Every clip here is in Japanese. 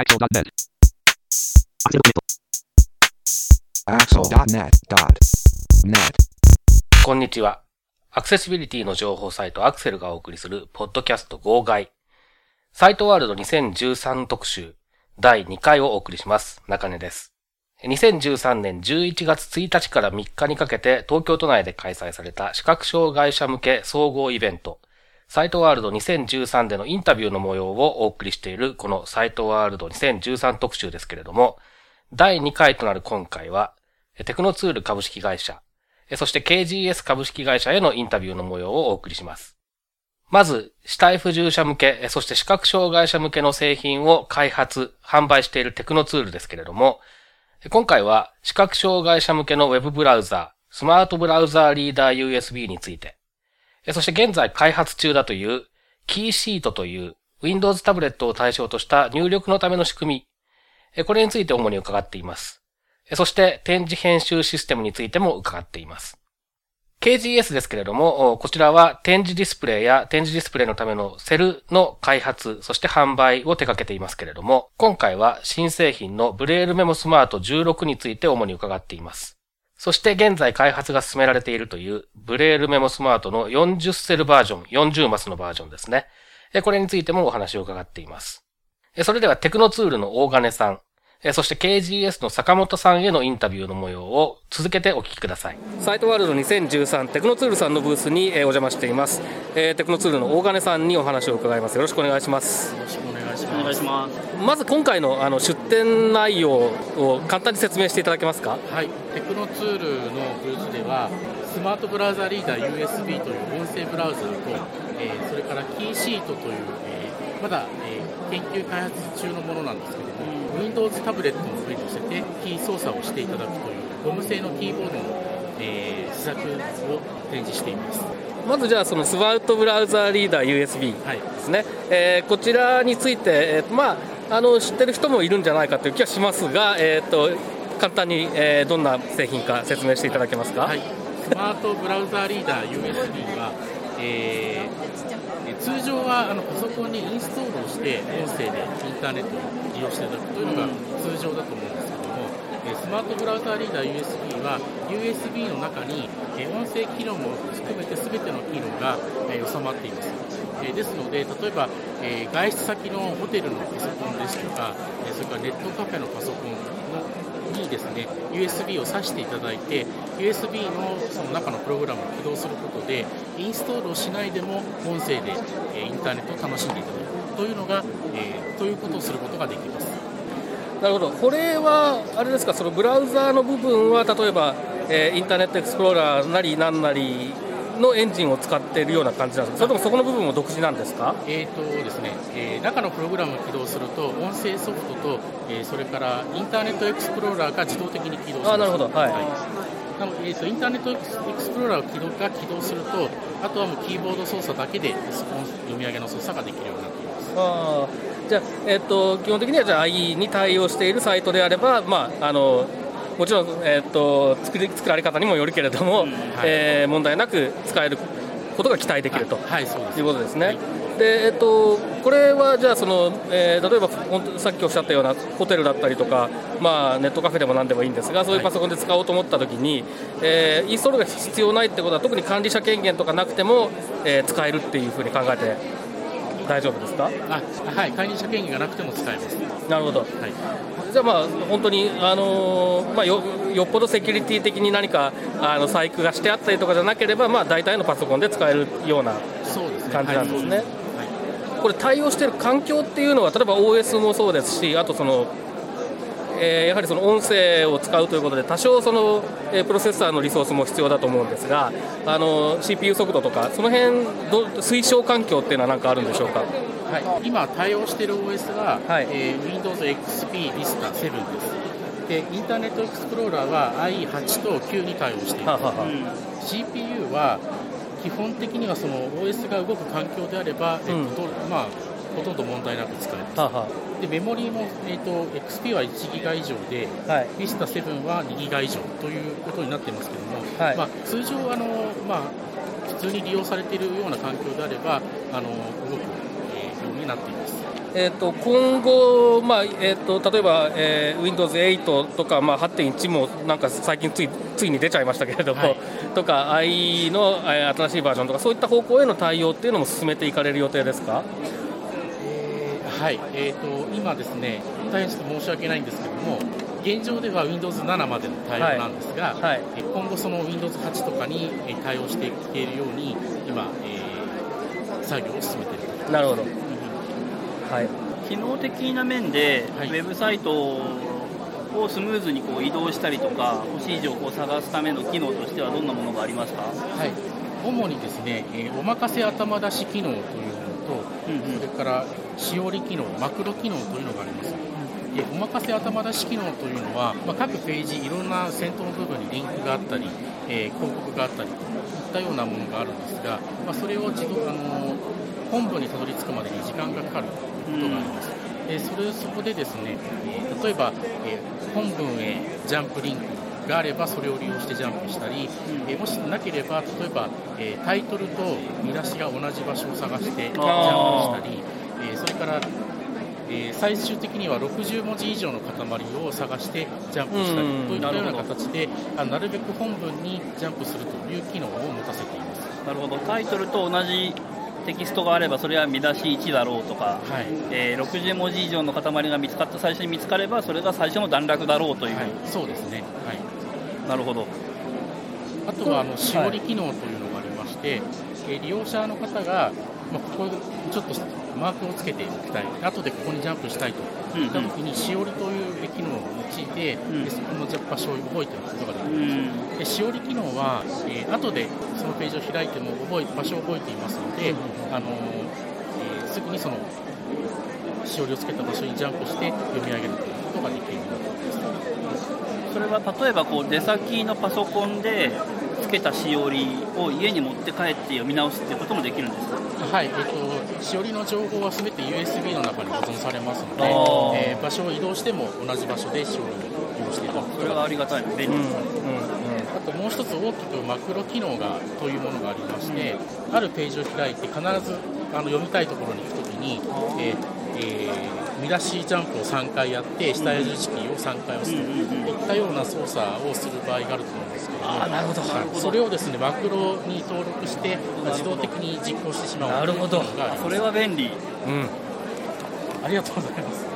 Axel.net. Axel.net.net. こんにちは。アクセシビリティの情報サイトアクセルがお送りするポッドキャスト号外。サイトワールド2013特集第2回をお送りします。中根です。2013年11月1日から3日にかけて東京都内で開催された視覚障害者向け総合イベント、サイトワールド2013でのインタビューの模様をお送りしているこのサイトワールド2013特集ですけれども、第2回となる今回は、テクノツール株式会社、そして KGS 株式会社へのインタビューの模様をお送りします。まず、死体不自由者向け、そして視覚障害者向けの製品を開発、販売しているテクノツールですけれども、今回は視覚障害者向けのウェブブラウザ、スマートブラウザーリーダー USB について、そして現在開発中だというキーシートという Windows タブレットを対象とした入力のための仕組み、これについて主に伺っています。そして展示編集システムについても伺っています。KGS ですけれども、こちらは展示ディスプレイや展示ディスプレイのためのセルの開発、そして販売を手掛けていますけれども、今回は新製品のブレールメモスマート16について主に伺っています。そして現在開発が進められているというブレールメモスマートの40セルバージョン、40マスのバージョンですね。えこれについてもお話を伺っています。えそれではテクノツールの大金さん、えそして KGS の坂本さんへのインタビューの模様を続けてお聞きください。サイトワールド2013テクノツールさんのブースにえーお邪魔しています。えーテクノツールの大金さんにお話を伺います。よろしくお願いします。よろしくお願いします。お願いします。まず今回のあの出展内容を簡単に説明していただけますか？はい、テクノツールのブースでは、スマートブラウザリーダー USB という音声ブラウザーと、えーそれからキーシートという、えーまだ、えー研究開発中のものなんですけども、Windows タブレットの上に乗せてキー操作をしていただくというゴム製のキーボードの、えー試作を展示しています。まずじゃあそのスマートブラウザーリーダー USB はい。ですね、えーこちらについて、えーまあ、あの知ってる人もいるんじゃないかという気はしますが、えー、と簡単に、えーどんな製品か説明していただけますか、はい、スマートブラウザーリーダー USB は、えー通常はあのパソコンにインストールをして音声でインターネットを利用していただくというのが通常だと思うんですスマートブラウザーリーダー USB は USB の中に、音声機能も含めて全ての機能が、収まっています。ですので、例えば、外出先のホテルのパソコンですとか、それからネットカフェのパソコンにですね USB を挿していただいて USB のその中のプログラムを起動することでインストールをしないでも音声で、インターネットを楽しんでいただくというのが、えということをすることができます。なるほど、これはあれですか、そのブラウザーの部分は、例えば、えーインターネットエクスプローラーなりなんなりのエンジンを使っているような感じなんですか、それともそこの部分も独自なんですか？えーとですねえー中のプログラムを起動すると音声ソフトと、えーそれからインターネットエクスプローラーが自動的に起動しますあなるほど。はい。なので、えー、とインターネットエクスプローラーを起動が起動するとあとはもうキーボード操作だけで読み上げの操作ができるようになっていますじゃあ、えっと基本的にはじゃあ IE に対応しているサイトであれば、まあ、あのもちろん、えっと作り作られ方にもよるけれども、はいえー問題なく使えることが期待できると。はいいうことですね。はいでえっと、これはじゃあその、えー例えばさっきおっしゃったようなホテルだったりとか、まあ、ネットカフェでもなんでもいいんですがそういうパソコンで使おうと思ったときに、えーインストールが必要ないってことは特に管理者権限とかなくても、えー使えるっていうふうに考えて大丈夫ですか？あはい管理者権限がなくても使えます。なるほど。はい。じゃあまあ本当に、あのーまあ、よよっぽどセキュリティ的に何かあの細工がしてあったりとかじゃなければ、まあ、大体のパソコンで使えるような感じなんですね。はい。これ対応している環境っていうのは例えば OS もそうですしあとその、えーやはりその音声を使うということで多少その、えープロセッサーのリソースも必要だと思うんですがあの CPU 速度とかその辺ど推奨環境っていうのは何かあるんでしょうか？はい、今対応している OS は、はい。えー Windows XP Vista 7ですでインターネットエクスプローラーは IE8 と9に対応しています、はあはあはあ。CPU は基本的にはその OS が動く環境であれば、えうん。っとまあ、ほとんど問題なく使えます。はあはでメモリーも、えー、と XP は1ギガ以上ではい。Vista 7は2ギガ以上ということになってますけども、はい。まあ、通常あの、まあ、普通に利用されているような環境であればあの動く、えーようになっています。えーと、今後、まあえーと、例えば、えー、Windows8 とか、まあ、8.1もなんか最近ついついに出ちゃいましたけれども、はい、とか IE の、えー、新しいバージョンとかそういった方向への対応っていうのも進めていかれる予定ですか、えー、はい、えーと、今ですね大変申し訳ないんですけども現状では Windows7 までの対応なんですが、はいはい、今後その Windows8 とかに対応していけるように今、えー、作業を進めているなるほど。はい、機能的な面で、はい、ウェブサイトをスムーズにこう移動したりとか欲しい情報を探すための機能としてはどんなものがありますか、はい、主にですね、えー、お任せ頭出し機能というのと、うんうん、それからしおり機能マクロ機能というのがあります。でお任せ頭出し機能というのは、まあ、各ページいろんな先頭の部分にリンクがあったり、えー、広告があったりといったようなものがあるんですが、まあ、それを自動あの本部にたどり着くまでに時間がかかることがあります。でそれそこでですね、例えば、え本文へジャンプリンクがあればそれを利用してジャンプしたり、えもしなければ例えば、えタイトルと見出しが同じ場所を探してジャンプしたり、えそれからえ最終的には60文字以上の塊を探してジャンプしたりといったような形であなるべく本文にジャンプするという機能を持たせています。なるほど。タイトルと同じテキストがあればそれは見出し1だろうとか、はい。えー、60文字以上の塊が見つかった最初に見つかればそれが最初の段落だろうという、はい、そうですね、はい、なるほど。あとはあのしおり機能というのがありまして、はい、えー、利用者の方が、まあ、ここちょっとマークをつけておきたい。後でここにジャンプしたいと。いったときに、しおりという機能を用いて、うん、でそこの場所を覚えておくことができます、でしおり機能は、えー、後でそのページを開いても覚え場所を覚えていますので、あのえー、すぐにそのしおりをつけた場所にジャンプして読み上げるということができるようになっていますそれは例えばこう出先のパソコンでつけたしおりを家に持って帰って読み直すっていうこともできるんですか？はい、えっと、しおりの情報はすべて USB の中に保存されますので、えー、場所を移動しても同じ場所でしおりを利用していただくそれはありがたい、便利、うんうんあともう一つ大きくマクロ機能がというものがありまして、あるページを開いて必ずあの読みたいところに行くときに、えーえー、見出しジャンプを3回やって下矢印キーを3回押すといったような操作をする場合があると思うんですけど。あなるほど。それをですねマクロに登録して自動的に実行してしまう。なるほど。それは便利、うん、ありがとうございます。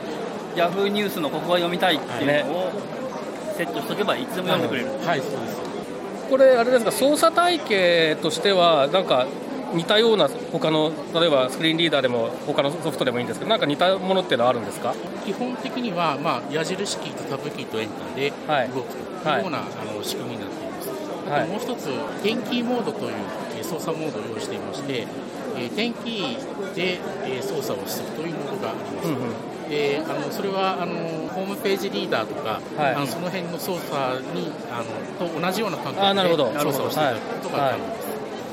ヤフーニュースのここが読みたいっていうのをセットしておけばいつでも読んでくれる、はい、はい、そうです。これあれですか操作体系としてはなんか似たような他の例えばスクリーンリーダーでも他のソフトでもいいんですけどなんか似たものっていうのはあるんですか？基本的には、まあ、矢印キーとタブキーとエンターで動くというような、はい、あの仕組みになっています、はい、もう一つ点キーモードという操作モードを用意していまして、え点キーで、え操作をするというモードがあります、うんうん。であのそれはあのホームページリーダーとか、はい、あのその辺の操作にあのと同じような感覚で操作をしていただくことが可能です。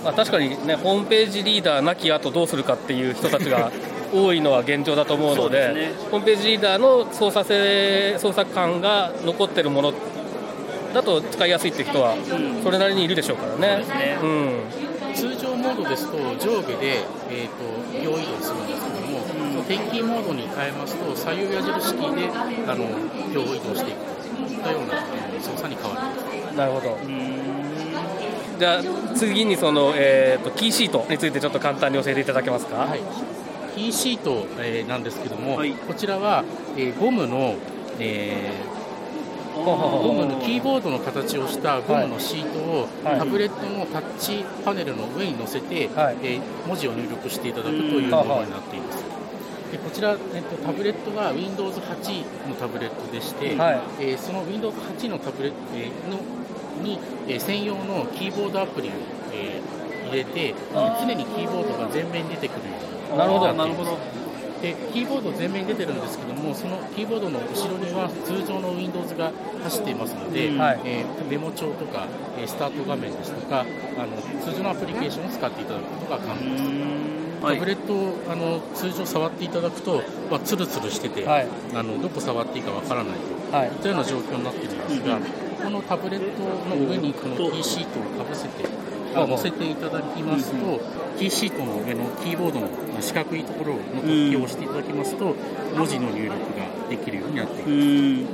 まあ、確かにね、ホームページリーダーなき後どうするかっていう人たちが 多いのは現状だと思うので、ね、ホームページリーダーの操作性、操作感が残ってるものだと使いやすいっていう人は、それなりにいるでしょうからね。うん、ねうん、通常モードですと、上下で、えーと、秒移動するんですけども、うん、天気モードに変えますと、左右矢印キーであの秒移動していくといったような操作に変わります。なるほど。じゃあ次にその、えーと、キーシートについてちょっと簡単に教えていただけますか、はい、キーシート、えー、なんですけども、はい、こちらは、えー、ゴムの、えー、ゴムのキーボードの形をしたゴムのシートを、はい、タブレットのタッチパネルの上に乗せて、はい、えー、文字を入力していただくというものになっています。でこちら、えっと、タブレットが Windows8 のタブレットでして、はい、えー、その Windows8 のタブレット、えー、のに、えー、専用のキーボードアプリを、えー、入れて常にキーボードが前面に出てくるようになるほど。なるほど。でキーボード前面に出てるんですけどもそのキーボードの後ろには通常の Windows が走っていますので、うん、えー、メモ帳とか、えー、スタート画面ですとかあの通常のアプリケーションを使っていただくことが可能です。タブレットをあの通常触っていただくと、まあ、ツルツルしてて、はい、あのどこ触っていいかわからないと、はい、いったような状況になっているんですが、このタブレットの上にこのキーシートをかぶせてあの載せていただきますと、キーシートの上のキーボードの四角いところの突起を押していただきますと、文字の入力ができるようになっていま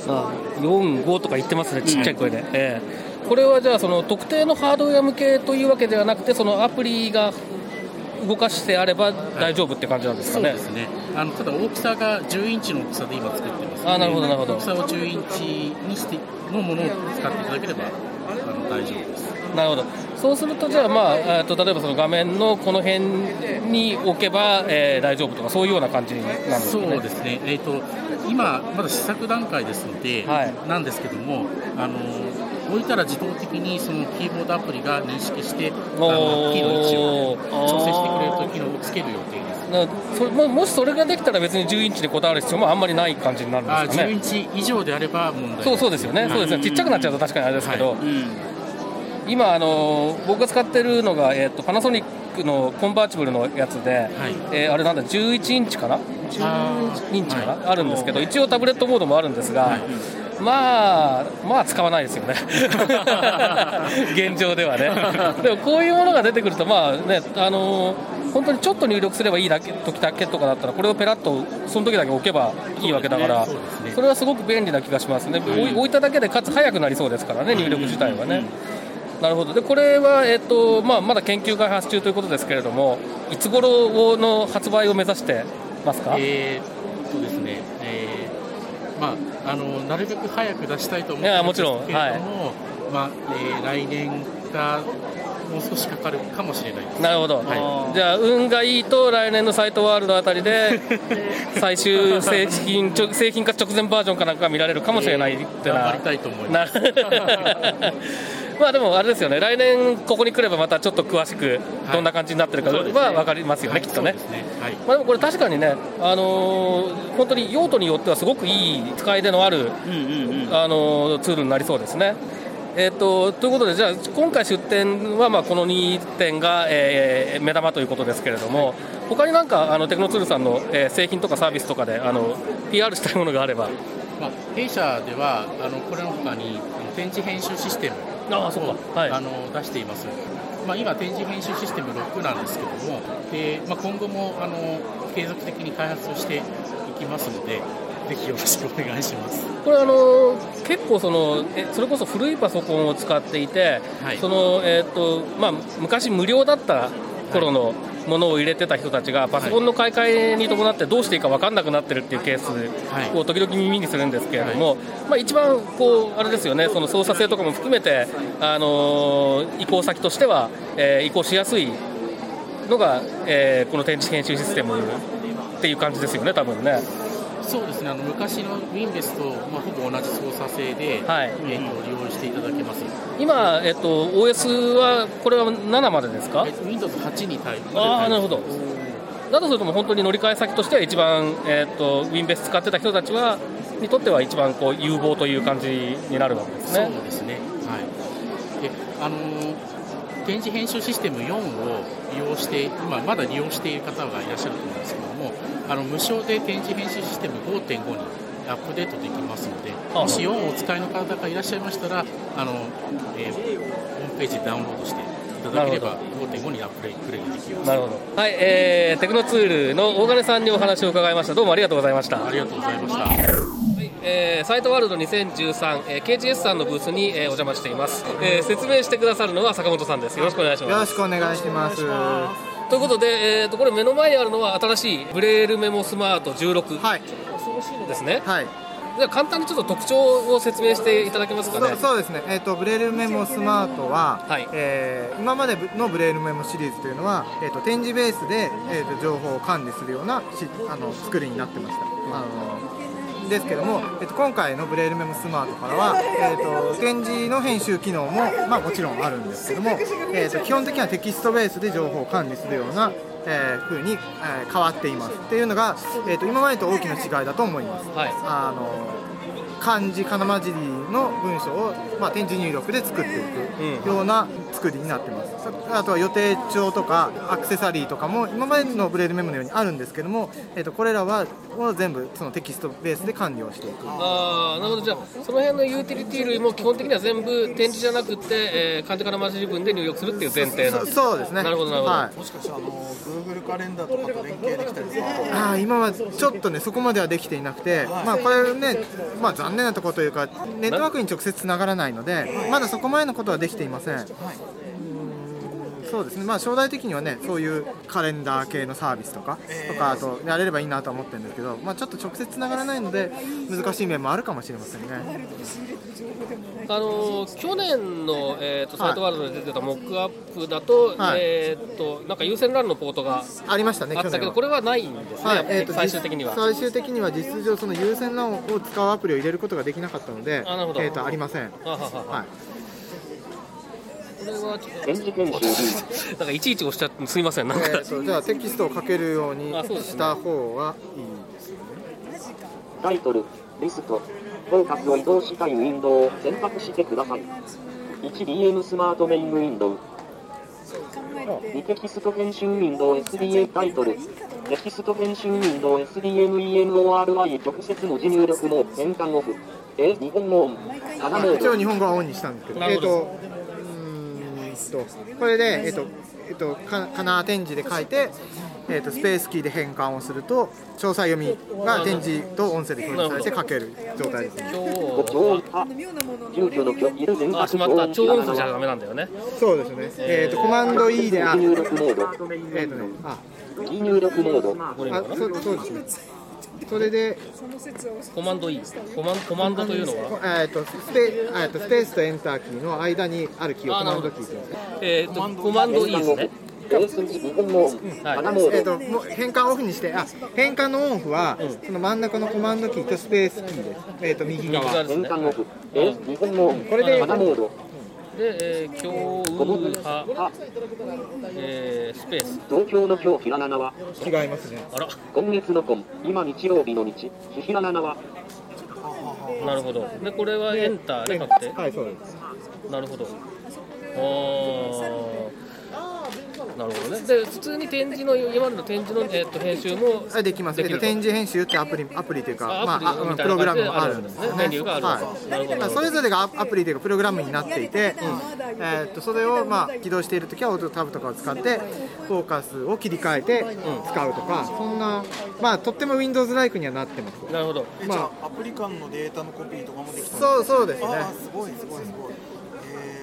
す。あ4、5とか言ってますね、ちっちゃい声で。ええ。これはじゃあ、その特定のハードウェア向けというわけではなくて、そのアプリが動かしてあれば大丈夫って感じなんですかね。そうですね。あのただ大きさが10インチの大きさで今作ってますので。あなるほどなるほど大きさを10インチにしてのものを使っていただければあの大丈夫です。なるほど。そうすると、じゃあ、まあ、えーと例えばその画面のこの辺に置けば、えー大丈夫とか、そういうような感じなんですかね。そうですね。えっ、と今まだ試作段階ですので、はいなんですけども、あの置いたら自動的にそのキーボードアプリが認識して、あのキーの位置をける予定です。なそれももしそれができたら別に10インチで答える必要もあんまりない感じになるんあ10イですかね。ンチ以上であれば問題そうそうですよね、はい。そうですね。ちっちゃくなっちゃうと確かにあれですけど、うん。今あの、僕が使ってるのが、えー、とパナソニックのコンバーチブルのやつで、はい。えーあれなんだ、11インチかな、あ11インチかな、はあるんですけど、一応タブレットモードもあるんですが、はい。まあ、まあ使わないですよね、現状ではね。でもこういうものが出てくると、まあね、あの本当にちょっと入力すればいいだけ時だけとかだったら、これをペラッとその時だけ置けばいいわけだから、それはすごく便利な気がしますね、置いただけでかつ早くなりそうですからね、入力自体はね。なるほど。でこれは、えっとまあ、まだ研究開発中ということですけれども、いつ頃の発売を目指してますか、えーっとですね、えーまあ、あのなるべく早く出したいと思っていやるんですけれども、もちろん。はい。まあえー来年かもう少しかかるかもしれない。なるほど、はいじゃあ、運がいいと来年のサイトワールドあたりで、最終製品製品化直前バージョンかなんか見られるかもしれないってな頑張り。たいと思います。な まあでもあれですよね、来年ここに来ればまたちょっと詳しくどんな感じになってるかは分かりますよね、きっとねね。はい。まあ、でもこれ確かにね、あのー本当に用途によってはすごくいい使い出のある、うんうんうんあのーツールになりそうですね。えー、とということで、じゃあ、今回出展はまあこの2点が、えー目玉ということですけれども、他になんかあのテクノツールさんの、えー製品とかサービスとかであの PR したいものがあれば、まあ、弊社ではあのこれの他にあの展示編集システムああそうかはい。あの出しています、まあ、今、展示編集システム6なんですけども、でまあ、今後もあの継続的に開発をしていきますので、ぜひよろしくお願いします。これあの結構そのえそれこそ古いパソコンを使っていて、はいそのえーとまあ、昔無料だった頃のものを入れてた人たちがパソコンの買い替えに伴ってどうしていいか分かんなくなってるっていうケースを時々耳にするんですけれども、まあ、一番こうあれですよねその操作性とかも含めて、あのー移行先としては、えー移行しやすいのが、えーこの展示編集システムっていう感じですよね多分ね。そうですねあの昔の Winbest と、まあ、ほぼ同じ操作性で、はいえー、と利用していただけます。今、えっと、OS はこれは7までですか？えっと Windows 8に対ああなるほどだとするともう本当に乗り換え先としては一番、えっと、Winbase 使ってた人たちはにとっては一番こう有望という感じになるわけですそうね。ですね。はい。で、あのー展示編集システム4を利用して、今まだ利用している方がいらっしゃると思うんですけども、あの無償で展示編集システム5.5にアップデートできますので、あもし4をお使いの方がいらっしゃいましたら、あの、えーホームページでダウンロードしていただければ、5.5にアップグレードできます。なるほど。はい、えー、テクノツールの大金さんにお話を伺いました。どうもありがとうございました。ありがとうございました。えーサイトワールド2013、えー KGS さんのブースに、えーお邪魔しています、えー説明してくださるのは坂本さんですよろしくお願いしよますろしくお願いします。ということで、えー、とこれ目の前にあるのは新しいブレールメモスマート16、はい、恐ろしい。のですね。はい、では簡単にちょっと特徴を説明していただけますかね。そうそうですね。えっ、とブレールメモスマートは、はい。えー今までのブレールメモシリーズというのは、えっ、と点字ベースでえっ、と情報を管理するようなしあの作りになってました。あのですけども、えっと今回のブレールメモスマートからは、えっと点字の編集機能も、まあ、もちろんあるんですけども、えっと基本的にはテキストベースで情報を管理するような、えー風に、えー変わっていますっていうのが、えっと今までと大きな違いだと思います。はいあの漢字かなまじりの文章を、まあ、点字入力で作っていくような作りになってます、あとは予定帳とかアクセサリーとかも今までのブレールメモのようにあるんですけども、えー、とこれらはを全部そのテキストベースで管理をしていく。ああなるほど。じゃあその辺のユーティリティ類も基本的には全部点字じゃなくて、えー、漢字かなまじり文で入力するっていう前提なんですそうですね。なるほどなるほど、はい。もしかしたらあの Google カレンダーとかと連携できたりするあー今はちょっとねそこまではできていなくて、まあこれね、まあ、残念なところというかネットワークに直接つながらないのでまだそこまでのことはできていませ、ん。そうですね。まあ将来的にはねそういうカレンダー系のサービスとか、とかあとやれればいいなとは思ってるんですけど、まあ、ちょっと直接つながらないので難しい面もあるかもしれませんね。あのー去年の、えー、とサイトワールドで出てたモックアップだと,、はい。えー、となんか優先 LAN のポートがありましたねあったけどこれはないんですね、はい。えーと最終的には。最終的には実質上その優先 LAN を使うアプリを入れることができなかったのであなるほど。えー、とありません。あははは。はい。これはちょっとなんかいちいち押しちゃってすいませんなんか、えーとじゃあテキストを書けるようにした方がいいですよねタイトル、リスト、フォーカスを移動したいウィンドウを選択してください。1DM スマートメインウィンドウ。2テキスト編集ウィンドウ SDA タイトル。テキスト編集ウィンドウ SDMEMORI 直接文字入力モード変換オフ。え、日本語オン。一応。日本語はオンにしたんですけど、なるほどえーんと、これで、えっ、と、えっ、と、か、かな点字で書いて。えっ、と、スペースキーで変換をすると、詳細読みが点字と音声で表示されて書ける状態ですあしまった超音符じゃダメなんだよねそうですね。えっ、と、コマンド E で、あ、入力モード。えっ、とね、あ、非入力モード。あそう、そうですね。それで、コマンド E コマンコマンドというのは？えっ、と、スペ、えっ、と、スペースとエンターキーの間にあるキーをコマンドキーと言うんですね。えー、とコマンド E ですね。えー、ともう変換オフにして、あ変換のオンオフは、その真ん中のコマンドキーとスペースキーです、えー、と右側。右側ですね。これで花モード。で、えー、今日ゴム部は、はえー、スペース。東京の今日ひらななは？違いますね。あら。今月の今今日曜日の日。ひひらななは？なるほど。でこれはエンターで書くて。はいそうです。なるほど。あーなるほどね。で普通に展示の今までの展示の、えー、と編集もあできます、えー、できる。と展示編集ってアプリアプリというかまあ、あプログラムもあるんですあるんですね。メニューがあるはい。なるほど。まあそれぞれがアアプリというかプログラムになっていて、えー、とそれをまあ起動しているときはオートタブとかを使ってフォーカスを切り替えて使うとか、そんなまあとっても Windows ライクにはなってます。なるほどえじゃあアプリ間のデータのコピーとかもできたそうそうですね。すごいすごいすごい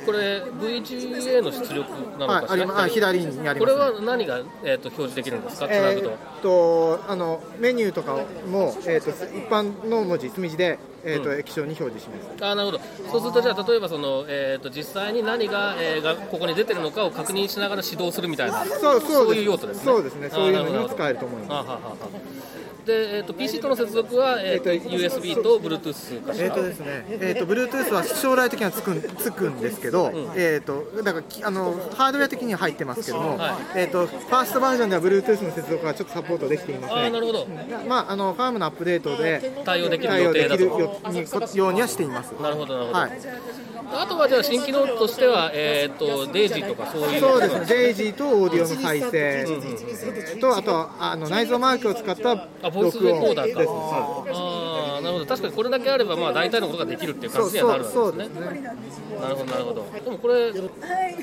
これ VGA の出力なのかしら、まあ左にありこます、れは何が、えー、と表示できるんですか？つなえーっとあのメニューとかも、えー、っと一般の文字墨字で、えーっと液晶に表示します、あなるほど。そうするとじゃあ例えばその、えー、と実際に何が,、えーがここに出てるのかを確認しながら指導するみたいなそうそういう用途ですね。そうですね。そういうのにも使えると思います。あはははで、えー、と PC との接続は、えーとえーと USB と Bluetooth かしえら、ーとですね、えー、と Bluetooth は将来的にはつくんつくんですけど、えー、とだからきあのハードウェア的には入ってますけども、はい。えー、とファーストバージョンでは Bluetooth の接続はちょっとサポートできていません。あーなるほど。まあ、あのファームのアップデートで対応できる予定だと。ようにはしています。なるほどなるほど、はいあとはじゃあ新機能としては、えー、とデイジーとかそういう。そうですね、デイジーとオーディオの再生と、あとはあの内蔵マークを使ったあボイスレコーダーか。ですなるほど。確かにこれだけあればまあ大体のことができるっていう感じにはなるわけですね。ね。なるほどなるほど。でもこれ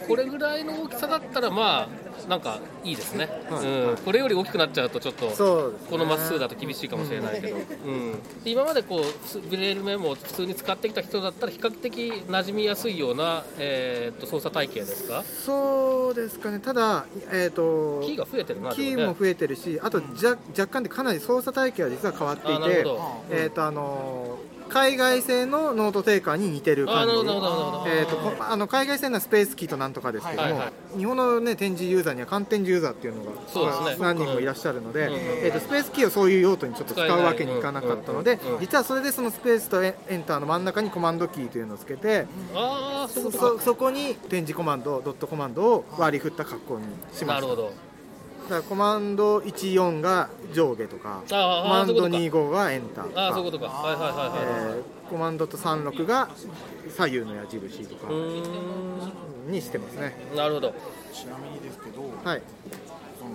これぐらいの大きさだったらまあなんかいいですね、うん、これより大きくなっちゃうとちょっとこのマス数だと厳しいかもしれないけど、うん、で今までこうふブレールメモを普通に使ってきた人だったら比較的馴染みやすいような、えー、と操作体系ですか？そうですかね、ただ、えー、とキーが増えてるなキーも増えてるし、あとじゃ若干でかなり操作体系は実は変わっていてあなるほど、えーとあの海外製のノートテーカーに似てる感じ。えーとこあの海外製のはスペースキーとなんとかですけども、はいはい日本の、ね、点字ユーザーには漢点字ユーザーっていうのが何人もいらっしゃるので、うんえーとスペースキーをそういう用途にちょっと使うわけにいかなかったので実はそれでそのスペースとエエンターの真ん中にコマンドキーというのをつけてああそういうそことか。そそこに展示コマンドドットコマンドを割り振った格好にしましたなるほどからコマンド14が上下とかコマンドそういうこと25がエンターとか。ああそういうことか。はいはいはいはい、えーコマンドと36が左右の矢印とかにしてますね。んなるほど。ちなみにですけど、はい。その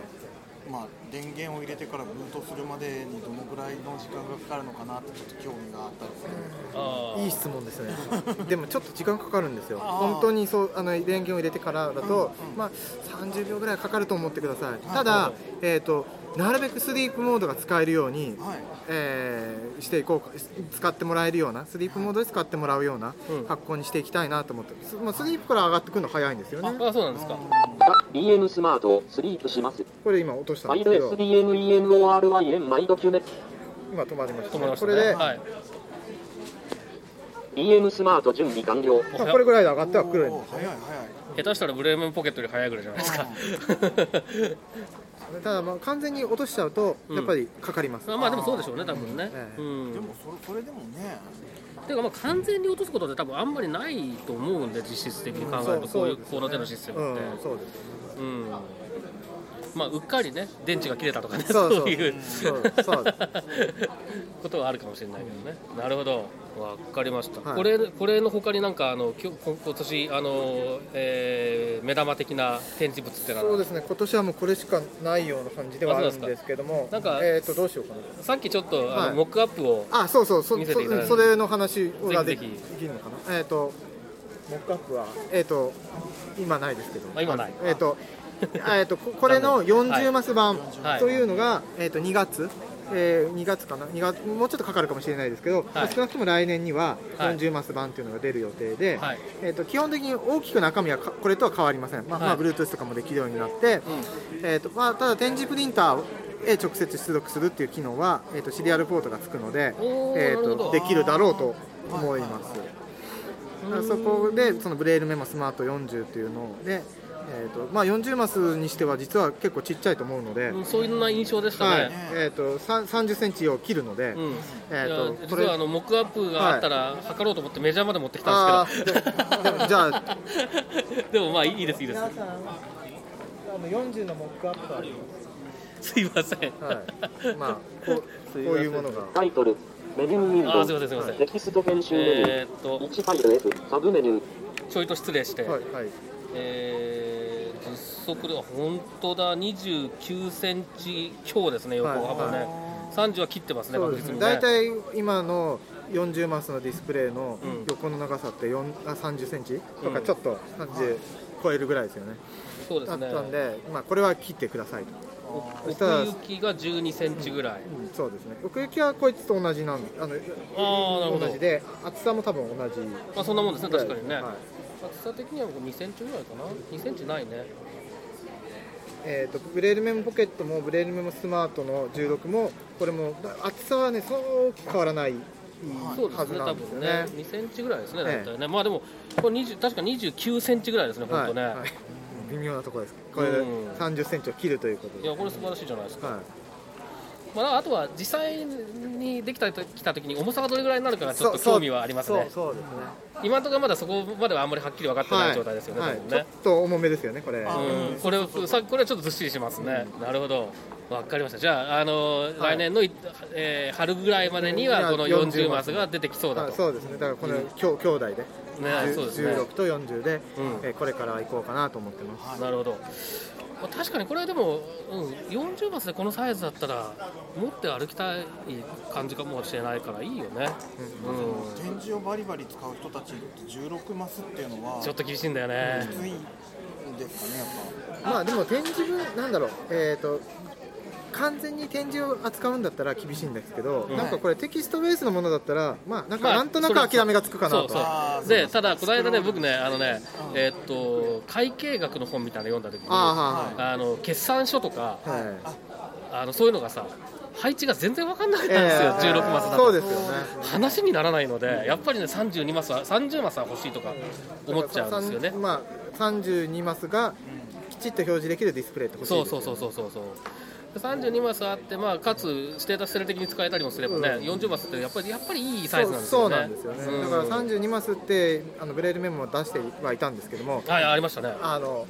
まあ、電源を入れてからブートするまでにどのぐらいの時間がかかるのかなってちょっと興味があったんですけど、あいい質問ですね。でもちょっと時間かかるんですよ。本当にそうあの電源を入れてからだと、まあ、30秒ぐらいかかると思ってください。ただ、えー、となるべくスリープモードが使えるように、はい。えーしていこうか使ってもらえるようなスリープモードで使ってもらうようなうん。格好にしていきたいなと思って、すまあ、スリープから上がってくるの早いんですよね。あそうなんですか。BM スマートスリープします。これ今落としたんですけど SDMEMORYN マイドキュメ今止まりました。止まりましたこれで、ねはい。BM スマート準備完了。まあこれぐらいで上がってはくるんです早い早い。下手したらブレーメンポケットより早いぐらいじゃないですか。ただまあ完全に落としちゃうとうん。やっぱりかかります、まあでもそうでしょうね多分ね、ええうん。でもそれそれでもね。ていうかまあ完全に落とすことって多分あんまりないと思うんで実質的に考えると。そうこういうこの手のシステうムって、んそうですうんまあうっかりね電池が切れたとかねそうそう。いうそうそう。ことはあるかもしれないけどね。なるほど。わかりました、はい。これこれの他になんかあのきょこ今年あの、えー目玉的な展示物ってのは。そうですね。今年はもうこれしかないような感じではあるんですけども。なんかえっ、とどうしようかな。さっきちょっとあの、はい。モックアップをあそうそう。そ見せていただいてそそれの話ができるのかな。えっ、とモックアップはえっ、と今ないですけど。あ今ない。えっ、とあえっとここれの40マス版はい。というのが、えっと2月、えー2月かな。2月もうちょっとかかるかもしれないですけど、はい。少なくとも来年にははい。40マス版というのが出る予定で、はい。えっと基本的に大きく中身はかこれとは変わりません、まあまあ、はい Bluetooth とかもできるようになって、えーとまあ、ただ展示プリンターへ直接出力するっていう機能は、えー、とシリアルポートがつくので、えー、なるほど。とできるだろうと思います。そこでそのブレールメモスマート40というので、えーとまあ、40マスにしては実は結構ちっちゃいと思うので、うんそういうな印象でしたはい。ね、えー、と3 30センチを切るので、うん。えーいやとこれ実はあのモックアップがあったら測ろうと思ってメジャーまで持ってきたんあですけど。じゃあ でもまあいいですいいです。皆さんあの40のモックアップがありす。いません、はい、まあこうこういうものが。タイトル、メニューウィンあーすいませんすいません、テキスト編集メニュー、えーっと1ファイル F、サブメニュー、ちょいと失礼して、はいはいえー実測では本当だ29センチ強ですね横幅ね、30は切ってますね確実にね。大体今の40マスのディスプレイのうん。横の長さって4あ30センチ？とかうん。ちょっと30超えるぐらいですよね、だっそうですね。たんで、まあ、これは切ってくださいと、奥行きが12センチぐらい、うん。そうですね。奥行きはこいつと同じなんあのあーなるほど。同じで厚さも多分同じ。まあそんなもんですね確かにね、はい厚さ的には2センチぐらいかな。2センチないね。えー、とブレールメモポケットもブレールメモスマートの16もこれも厚さはねそう変わらないそうですね多分ねんですよね。2センチぐらいですねええ。大体ね、まあでもこれ20確か29センチぐらいですね本当ね、はい。はい微妙なところです。これでうん。30センチを切るということで、いやこれ素晴らしいじゃないですか、はいまあ、あとは実際にできたきた時に重さがどれぐらいになるかがちょっと興味はありますね。そうですね。今のところまだそこまではあんまりはっきり分かってない状態ですよね、はい。ね。ちょっと重めですよねこれ。うん、これさこれはちょっとずっしりしますね、なるほど。分かりました。じゃあ、あの来年のい、えー春ぐらいまでにはこの40マスが出てきそうだと、はいそうですね。だからこのきょ兄弟で。ねそうですね。16と40で、うん。えーこれから行こうかなと思ってます。なるほど、まあ確かにこれでも、うん、40マスでこのサイズだったら持って歩きたい感じかもしれないからいいよね、うん展示をバリバリ使う人たちにとって16マスっていうのはちょっと厳しいんだよね。き、ついんですかねやっぱ。まあでも展示分なんだろうえっ、と完全に展示を扱うんだったら厳しいんですけど、うん。なんかこれテキストベースのものだったらまあなんかまあなんとなく諦めがつくかなと、でただこの間ね僕ねあのねえーっと会計学の本みたいなの読んだ時にあーはあの決算書とかいはい、はいあのそういうのがさ配置が全然わかんなかったんですよ、えー。16マスだと。そうですよね。話にならないのでやっぱりね32マスは30マスは欲しいとか思っちゃうんですよね。まあ32マスがきちっと表示できるディスプレイって欲しいそうですよね。そうそうそうそうそう32マスあって、まあ、かつステータスセル的に使えたりもすればね、うん。40マスってやっぱりやっぱりいいサイズなんですよね。そうなんですよね、うん。だから32マスってあのブレールメモも出してはいたんですけどもはいありましたね。あの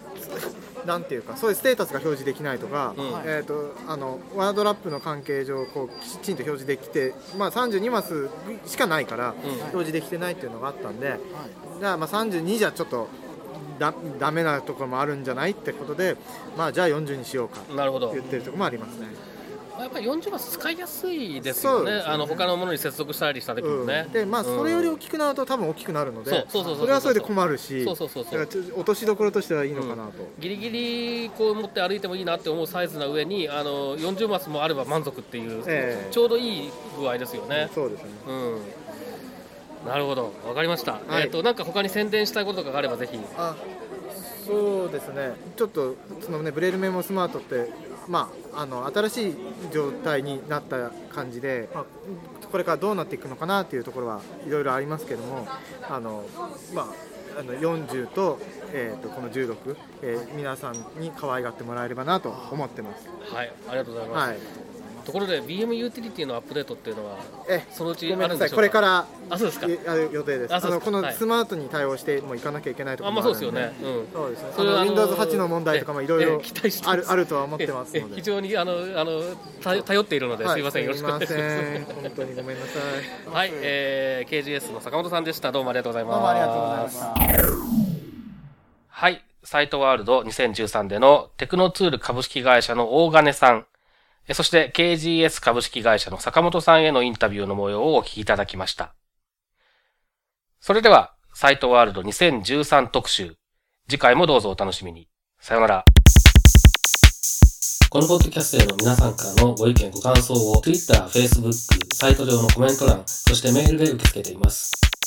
なんていうかそういうステータスが表示できないとか、うん。えー、とあのワードラップの関係上こうきちんと表示できて、まあ、32マスしかないから、うん。表示できてないっていうのがあったんで、だからまあ32じゃちょっとだダメなところもあるんじゃないってことで、まあ、じゃあ40にしようかなるほど。言ってるところもありますね。やっぱり40マス使いやすいですよね。ね。あの他のものに接続したりした時もね、うん。でまあそれより大きくなると多分大きくなるので、そうそうそうそうそれはそれで困るしそうそうそうそう。だからちょっと落としどころとしてはいいのかなと、ギリギリこう持って歩いてもいいなって思うサイズな上にあの40マスもあれば満足っていう、ええ。ちょうどいい具合ですよね。そうですね。うんなるほど。わかりました、はい。えっ、となんか他に宣伝したいこととかがあればぜひ。あそうですね。ちょっとそのねブレールメモスマートってまああの新しい状態になった感じで、まあ、これからどうなっていくのかなっていうところはいろいろありますけどもあのまああの40と,、えー、とこの16、えー皆さんに可愛がってもらえればなと思ってます。はい。ありがとうございます、はい、ところで BM ユーティリティのアップデートっていうのはえそのうちあるんでしこれからあそうですか。予定です。あのこのはい。スマートに対応してもいかなきゃいけないとこあろもあるので、まあそうですよね、うん、そうですね。それはあのあの Windows 8の問題とかもいろいろええ期待あるあるとは思ってますので。ええ非常にあのあのた頼っているので、すいません。よろしくお願いします。本当にごめんなさい。はい、えー、KGS の坂本さんでした。どうもありがとうございます。どうもありがとうございました。はい。サイトワールド2013でのテクノツール株式会社の大金さん、えそして KGS 株式会社の坂本さんへのインタビューの模様をお聞きいただきました。それでは、サイトワールド2013特集。次回もどうぞお楽しみに。さよなら。このポッドキャストへの皆さんからのご意見ご感想を Twitter、Facebook、サイト上のコメント欄、そしてメールで受け付けています。